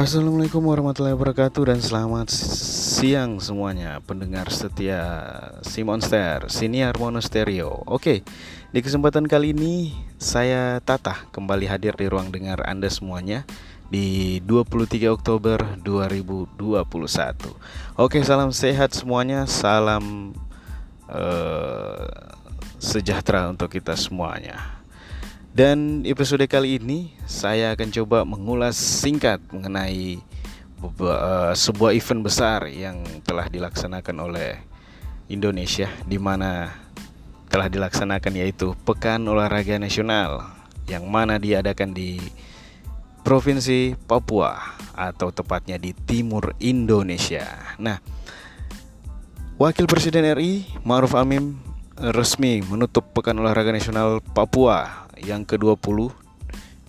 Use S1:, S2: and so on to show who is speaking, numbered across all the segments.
S1: Assalamualaikum warahmatullahi wabarakatuh dan selamat siang semuanya pendengar setia si Monster Siniar Monostereo. Oke, di kesempatan kali ini saya Tata kembali hadir di ruang dengar Anda semuanya di 23 Oktober 2021. Oke, salam sehat semuanya, salam uh, sejahtera untuk kita semuanya. Dan episode kali ini saya akan coba mengulas singkat mengenai uh, sebuah event besar yang telah dilaksanakan oleh Indonesia di mana telah dilaksanakan yaitu Pekan Olahraga Nasional yang mana diadakan di Provinsi Papua atau tepatnya di timur Indonesia. Nah, Wakil Presiden RI Ma'ruf Amin resmi menutup Pekan Olahraga Nasional Papua yang ke-20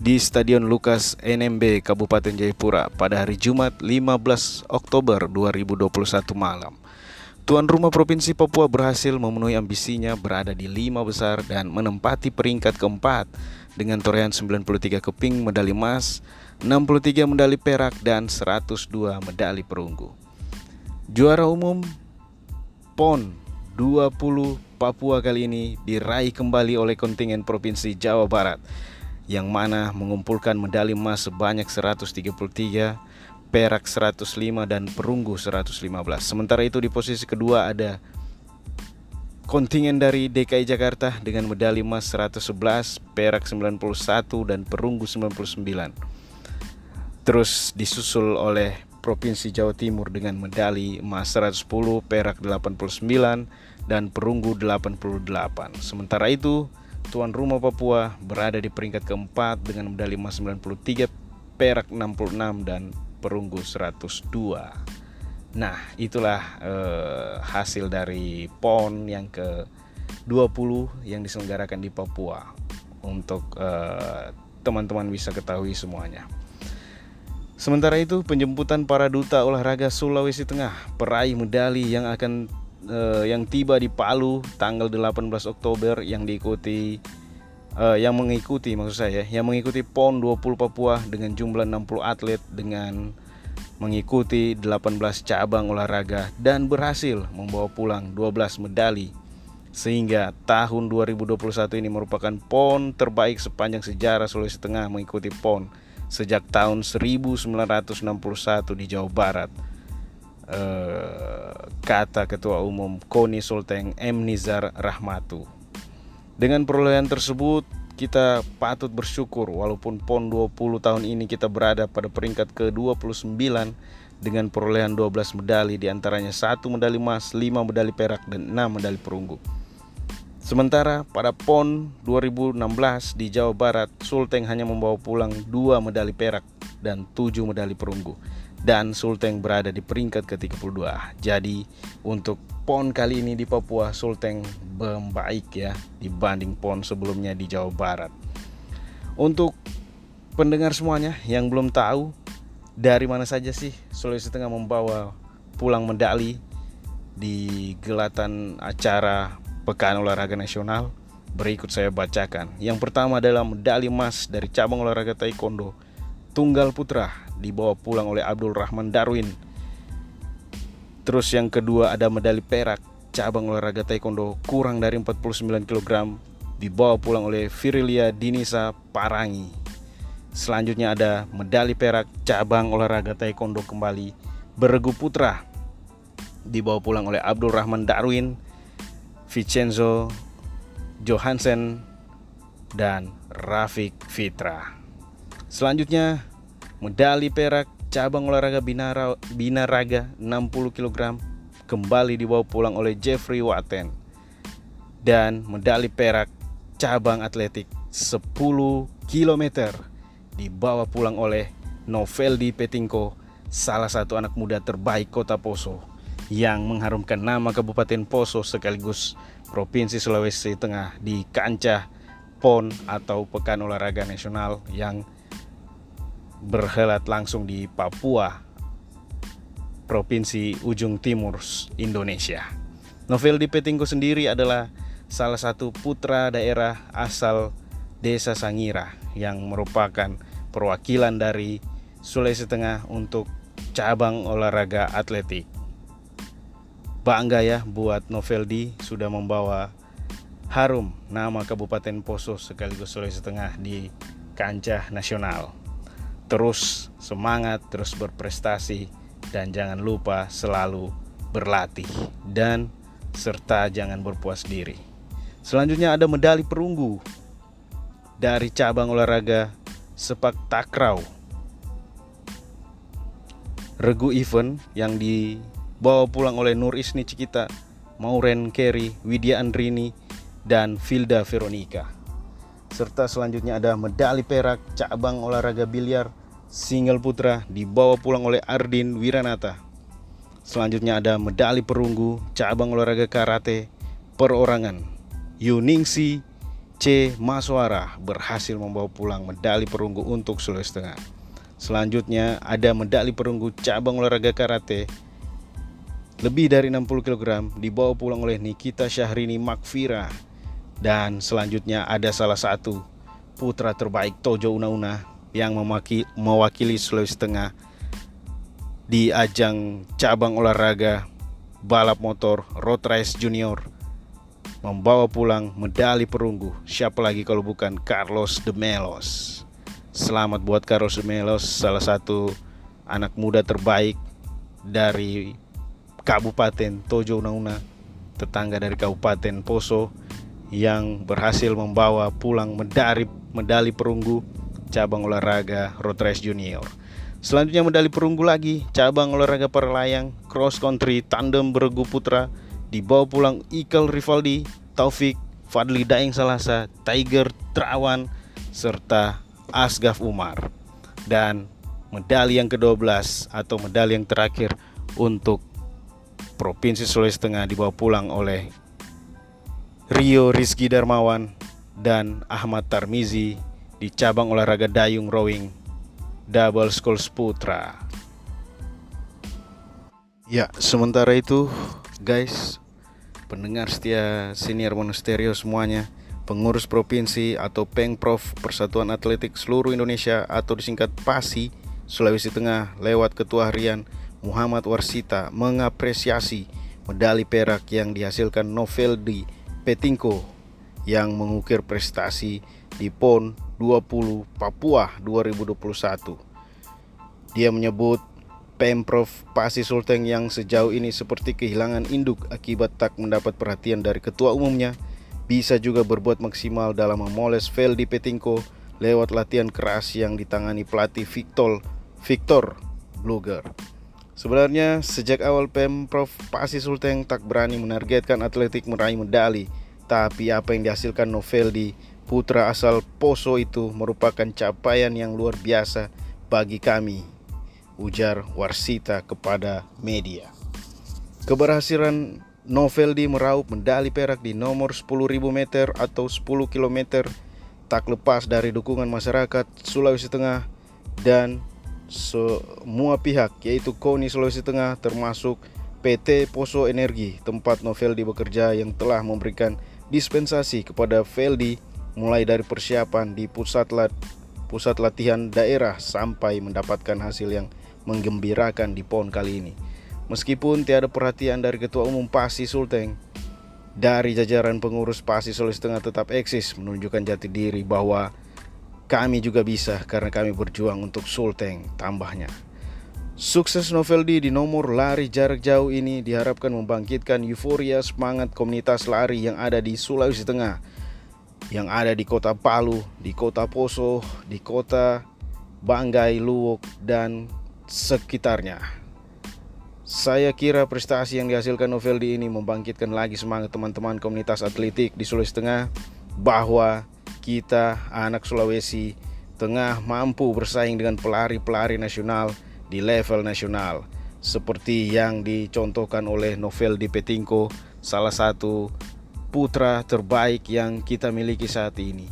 S1: di Stadion Lukas NMB Kabupaten Jayapura pada hari Jumat 15 Oktober 2021 malam. Tuan rumah Provinsi Papua berhasil memenuhi ambisinya berada di lima besar dan menempati peringkat keempat dengan torehan 93 keping medali emas, 63 medali perak dan 102 medali perunggu. Juara umum PON 20 Papua kali ini diraih kembali oleh kontingen Provinsi Jawa Barat yang mana mengumpulkan medali emas sebanyak 133, perak 105 dan perunggu 115. Sementara itu di posisi kedua ada kontingen dari DKI Jakarta dengan medali emas 111, perak 91 dan perunggu 99. Terus disusul oleh Provinsi Jawa Timur dengan medali emas 110, perak 89 dan perunggu 88. Sementara itu, tuan rumah Papua berada di peringkat keempat dengan medali emas 93, perak 66 dan perunggu 102. Nah, itulah eh, hasil dari PON yang ke-20 yang diselenggarakan di Papua untuk eh, teman-teman eh, bisa ketahui semuanya. Sementara itu, penjemputan para duta olahraga Sulawesi Tengah peraih medali yang akan uh, yang tiba di Palu tanggal 18 Oktober yang diikuti uh, yang mengikuti maksud saya yang mengikuti PON 20 Papua dengan jumlah 60 atlet dengan mengikuti 18 cabang olahraga dan berhasil membawa pulang 12 medali. Sehingga tahun 2021 ini merupakan PON terbaik sepanjang sejarah Sulawesi Tengah mengikuti PON sejak tahun 1961 di Jawa Barat Eh, kata Ketua Umum KONI Sulteng M. Nizar Rahmatu. Dengan perolehan tersebut, kita patut bersyukur walaupun PON 20 tahun ini kita berada pada peringkat ke-29 dengan perolehan 12 medali di antaranya satu medali emas, 5 medali perak, dan 6 medali perunggu. Sementara pada PON 2016 di Jawa Barat, Sulteng hanya membawa pulang 2 medali perak dan 7 medali perunggu dan Sulteng berada di peringkat ke-32. Jadi untuk PON kali ini di Papua Sulteng membaik ya dibanding PON sebelumnya di Jawa Barat. Untuk pendengar semuanya yang belum tahu dari mana saja sih Sulawesi Tengah membawa pulang medali di gelatan acara Pekan Olahraga Nasional berikut saya bacakan. Yang pertama adalah medali emas dari cabang olahraga taekwondo tunggal putra dibawa pulang oleh Abdul Rahman Darwin. Terus yang kedua ada medali perak cabang olahraga taekwondo kurang dari 49 kg dibawa pulang oleh Virilia Dinisa Parangi. Selanjutnya ada medali perak cabang olahraga taekwondo kembali beregu putra dibawa pulang oleh Abdul Rahman Darwin, Vincenzo Johansen dan Rafik Fitra. Selanjutnya medali perak cabang olahraga binara, binaraga 60 kg kembali dibawa pulang oleh Jeffrey Watten. Dan medali perak cabang atletik 10 km dibawa pulang oleh Noveldi Petingko, salah satu anak muda terbaik kota Poso yang mengharumkan nama Kabupaten Poso sekaligus Provinsi Sulawesi Tengah di kancah PON atau Pekan Olahraga Nasional yang berhelat langsung di Papua, Provinsi Ujung Timur Indonesia. Novel di Petingko sendiri adalah salah satu putra daerah asal Desa Sangira yang merupakan perwakilan dari Sulawesi Tengah untuk cabang olahraga atletik. Bangga ya buat Noveldi sudah membawa harum nama Kabupaten Poso sekaligus Sulawesi Tengah di kancah nasional. Terus semangat, terus berprestasi dan jangan lupa selalu berlatih dan serta jangan berpuas diri. Selanjutnya ada medali perunggu dari cabang olahraga sepak takraw. Regu event yang di bawa pulang oleh Nur Isni Cikita, Mauren Kerry, Widya Andrini, dan Filda Veronica. Serta selanjutnya ada medali perak cabang olahraga biliar single putra dibawa pulang oleh Ardin Wiranata. Selanjutnya ada medali perunggu cabang olahraga karate perorangan. Yuningsi C. Maswara berhasil membawa pulang medali perunggu untuk Sulawesi Tengah. Selanjutnya ada medali perunggu cabang olahraga karate lebih dari 60 kg dibawa pulang oleh Nikita Syahrini Makfira dan selanjutnya ada salah satu putra terbaik Tojo Una-Una yang mewakili Sulawesi Tengah di ajang cabang olahraga balap motor road race junior. Membawa pulang medali perunggu. Siapa lagi kalau bukan Carlos de Melos? Selamat buat Carlos de Melos salah satu anak muda terbaik dari Kabupaten Tojo Unauna, tetangga dari Kabupaten Poso yang berhasil membawa pulang medali medali perunggu cabang olahraga road race junior. Selanjutnya medali perunggu lagi cabang olahraga para layang cross country tandem beregu putra dibawa pulang Ikel Rivaldi, Taufik, Fadli Daeng Salasa, Tiger Trawan serta Asgaf Umar. Dan medali yang ke-12 atau medali yang terakhir untuk Provinsi Sulawesi Tengah dibawa pulang oleh Rio Rizky Darmawan dan Ahmad Tarmizi di cabang olahraga dayung rowing double skulls putra. Ya, sementara itu guys, pendengar setia senior monasterio semuanya, pengurus provinsi atau Pengprov Persatuan Atletik seluruh Indonesia atau disingkat PASI Sulawesi Tengah lewat Ketua Harian Muhammad Warsita mengapresiasi medali perak yang dihasilkan Noveldi Petinko yang mengukir prestasi di PON 20 Papua 2021. Dia menyebut Pemprov Pasi Sulteng yang sejauh ini seperti kehilangan induk akibat tak mendapat perhatian dari ketua umumnya bisa juga berbuat maksimal dalam memoles Veldi Petinko lewat latihan keras yang ditangani pelatih Victor Victor Bluger. Sebenarnya sejak awal Pemprov Pasi Sulteng tak berani menargetkan atletik meraih medali, tapi apa yang dihasilkan Noveldi putra asal Poso itu merupakan capaian yang luar biasa bagi kami, ujar Warsita kepada media. Keberhasilan Noveldi meraup medali perak di nomor 10.000 meter atau 10 km tak lepas dari dukungan masyarakat Sulawesi Tengah dan semua pihak yaitu KONI Sulawesi Tengah termasuk PT Poso Energi tempat Noveldi bekerja yang telah memberikan dispensasi kepada Veldi mulai dari persiapan di pusat lat pusat latihan daerah sampai mendapatkan hasil yang menggembirakan di PON kali ini. Meskipun tiada perhatian dari Ketua Umum Pasi Sulteng, dari jajaran pengurus Pasi Sulawesi Tengah tetap eksis menunjukkan jati diri bahwa kami juga bisa karena kami berjuang untuk Sulteng tambahnya. Sukses Noveldi di nomor lari jarak jauh ini diharapkan membangkitkan euforia semangat komunitas lari yang ada di Sulawesi Tengah, yang ada di kota Palu, di kota Poso, di kota Banggai, Luwuk, dan sekitarnya. Saya kira prestasi yang dihasilkan Noveldi ini membangkitkan lagi semangat teman-teman komunitas atletik di Sulawesi Tengah bahwa kita anak Sulawesi tengah mampu bersaing dengan pelari-pelari nasional di level nasional seperti yang dicontohkan oleh Novel Di Petingko salah satu putra terbaik yang kita miliki saat ini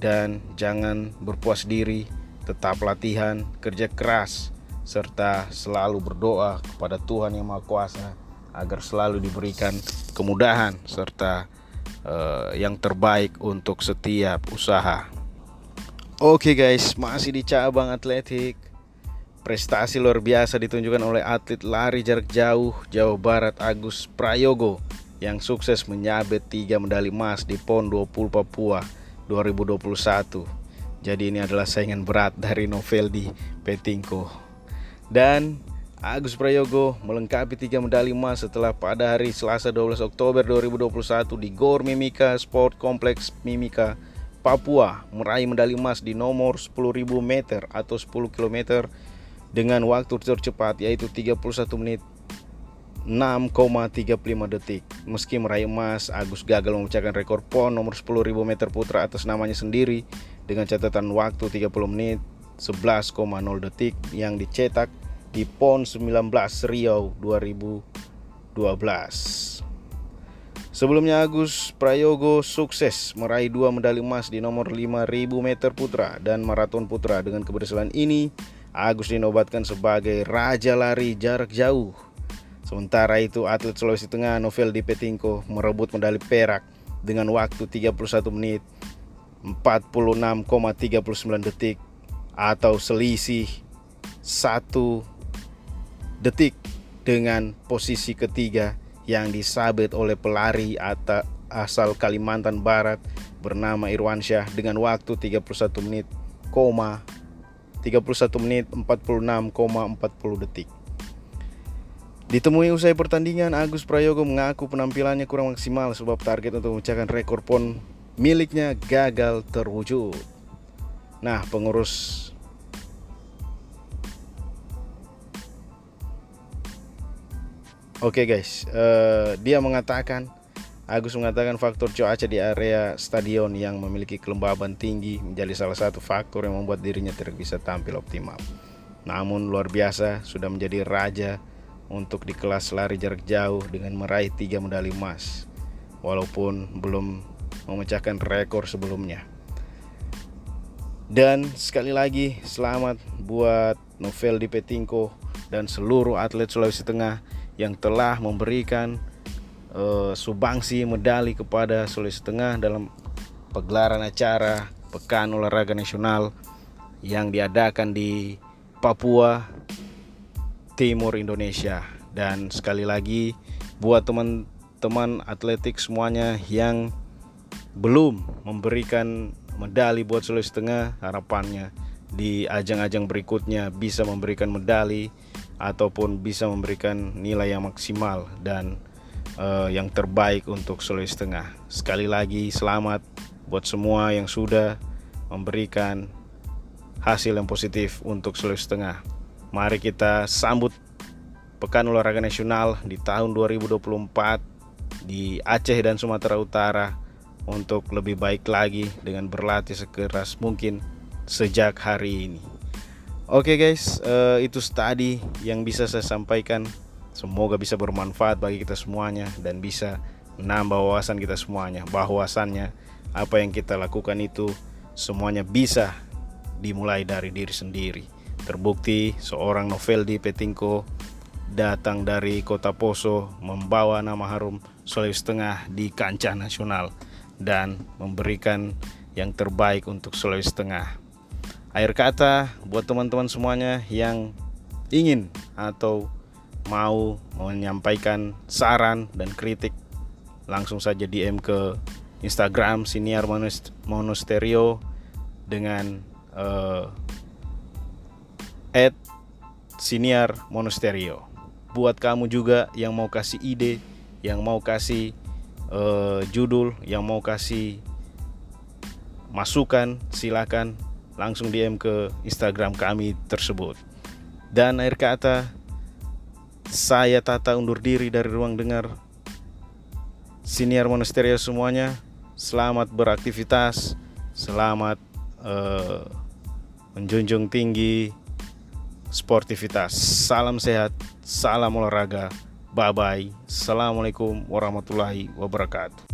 S1: dan jangan berpuas diri tetap latihan kerja keras serta selalu berdoa kepada Tuhan yang Maha Kuasa agar selalu diberikan kemudahan serta uh, yang terbaik untuk setiap usaha. Oke okay guys, masih di cabang atletik. Prestasi luar biasa ditunjukkan oleh atlet lari jarak jauh Jawa Barat Agus Prayogo yang sukses menyabet 3 medali emas di PON 20 Papua 2021. Jadi ini adalah saingan berat dari Noveldi Petingko. Dan Agus Prayogo melengkapi 3 medali emas setelah pada hari Selasa 12 Oktober 2021 di Gor Mimika Sport Complex Mimika, Papua meraih medali emas di nomor 10.000 meter atau 10 km dengan waktu tercepat yaitu 31 menit 6,35 detik. Meski meraih emas, Agus gagal memecahkan rekor PON nomor 10.000 meter putra atas namanya sendiri dengan catatan waktu 30 menit 11,0 detik yang dicetak di PON 19 Riau 2012. Sebelumnya Agus Prayogo sukses meraih dua medali emas di nomor 5000 meter putra dan maraton putra dengan keberhasilan ini Agus dinobatkan sebagai Raja Lari Jarak Jauh. Sementara itu atlet Sulawesi Tengah Novel Di Petingko merebut medali perak dengan waktu 31 menit 46,39 detik atau selisih 1 detik dengan posisi ketiga yang disabet oleh pelari asal Kalimantan Barat bernama Irwansyah dengan waktu 31 menit, 31 menit 46,40 detik. Ditemui usai pertandingan, Agus Prayogo mengaku penampilannya kurang maksimal sebab target untuk memecahkan rekor PON miliknya gagal terwujud. Nah, pengurus Oke okay guys, uh, dia mengatakan Agus mengatakan faktor cuaca di area stadion yang memiliki kelembaban tinggi menjadi salah satu faktor yang membuat dirinya tidak bisa tampil optimal. Namun luar biasa sudah menjadi raja untuk di kelas lari jarak jauh dengan meraih tiga medali emas walaupun belum memecahkan rekor sebelumnya. Dan sekali lagi selamat buat Novel Di Petingko dan seluruh atlet Sulawesi Tengah yang telah memberikan uh, subangsi medali kepada Sulawesi Tengah dalam pegelaran acara Pekan Olahraga Nasional yang diadakan di Papua Timur Indonesia dan sekali lagi buat teman-teman atletik semuanya yang belum memberikan medali buat Sulawesi Tengah harapannya di ajang-ajang berikutnya bisa memberikan medali ataupun bisa memberikan nilai yang maksimal dan uh, yang terbaik untuk Sulawesi Tengah. Sekali lagi selamat buat semua yang sudah memberikan hasil yang positif untuk Sulawesi Tengah. Mari kita sambut Pekan Olahraga Nasional di tahun 2024 di Aceh dan Sumatera Utara untuk lebih baik lagi dengan berlatih sekeras mungkin sejak hari ini. Oke guys, uh, itu tadi yang bisa saya sampaikan Semoga bisa bermanfaat bagi kita semuanya dan bisa menambah wawasan kita semuanya. Bahwasannya apa yang kita lakukan itu semuanya bisa dimulai dari diri sendiri. Terbukti seorang Noveldi Petingko datang dari kota Poso membawa nama harum Sulawesi Tengah di kancah nasional dan memberikan yang terbaik untuk Sulawesi Tengah. Air kata buat teman-teman semuanya yang ingin atau mau menyampaikan saran dan kritik langsung saja DM ke Instagram Siniar Monostereo dengan uh, Siniar Monostereo. Buat kamu juga yang mau kasih ide, yang mau kasih uh, judul, yang mau kasih masukan, silakan langsung DM ke Instagram kami tersebut. Dan akhir kata, saya Tata undur diri dari ruang dengar. Siniar Monasterio semuanya, selamat beraktivitas, selamat uh, menjunjung tinggi sportivitas. Salam sehat, salam olahraga. Bye bye. Assalamualaikum warahmatullahi wabarakatuh.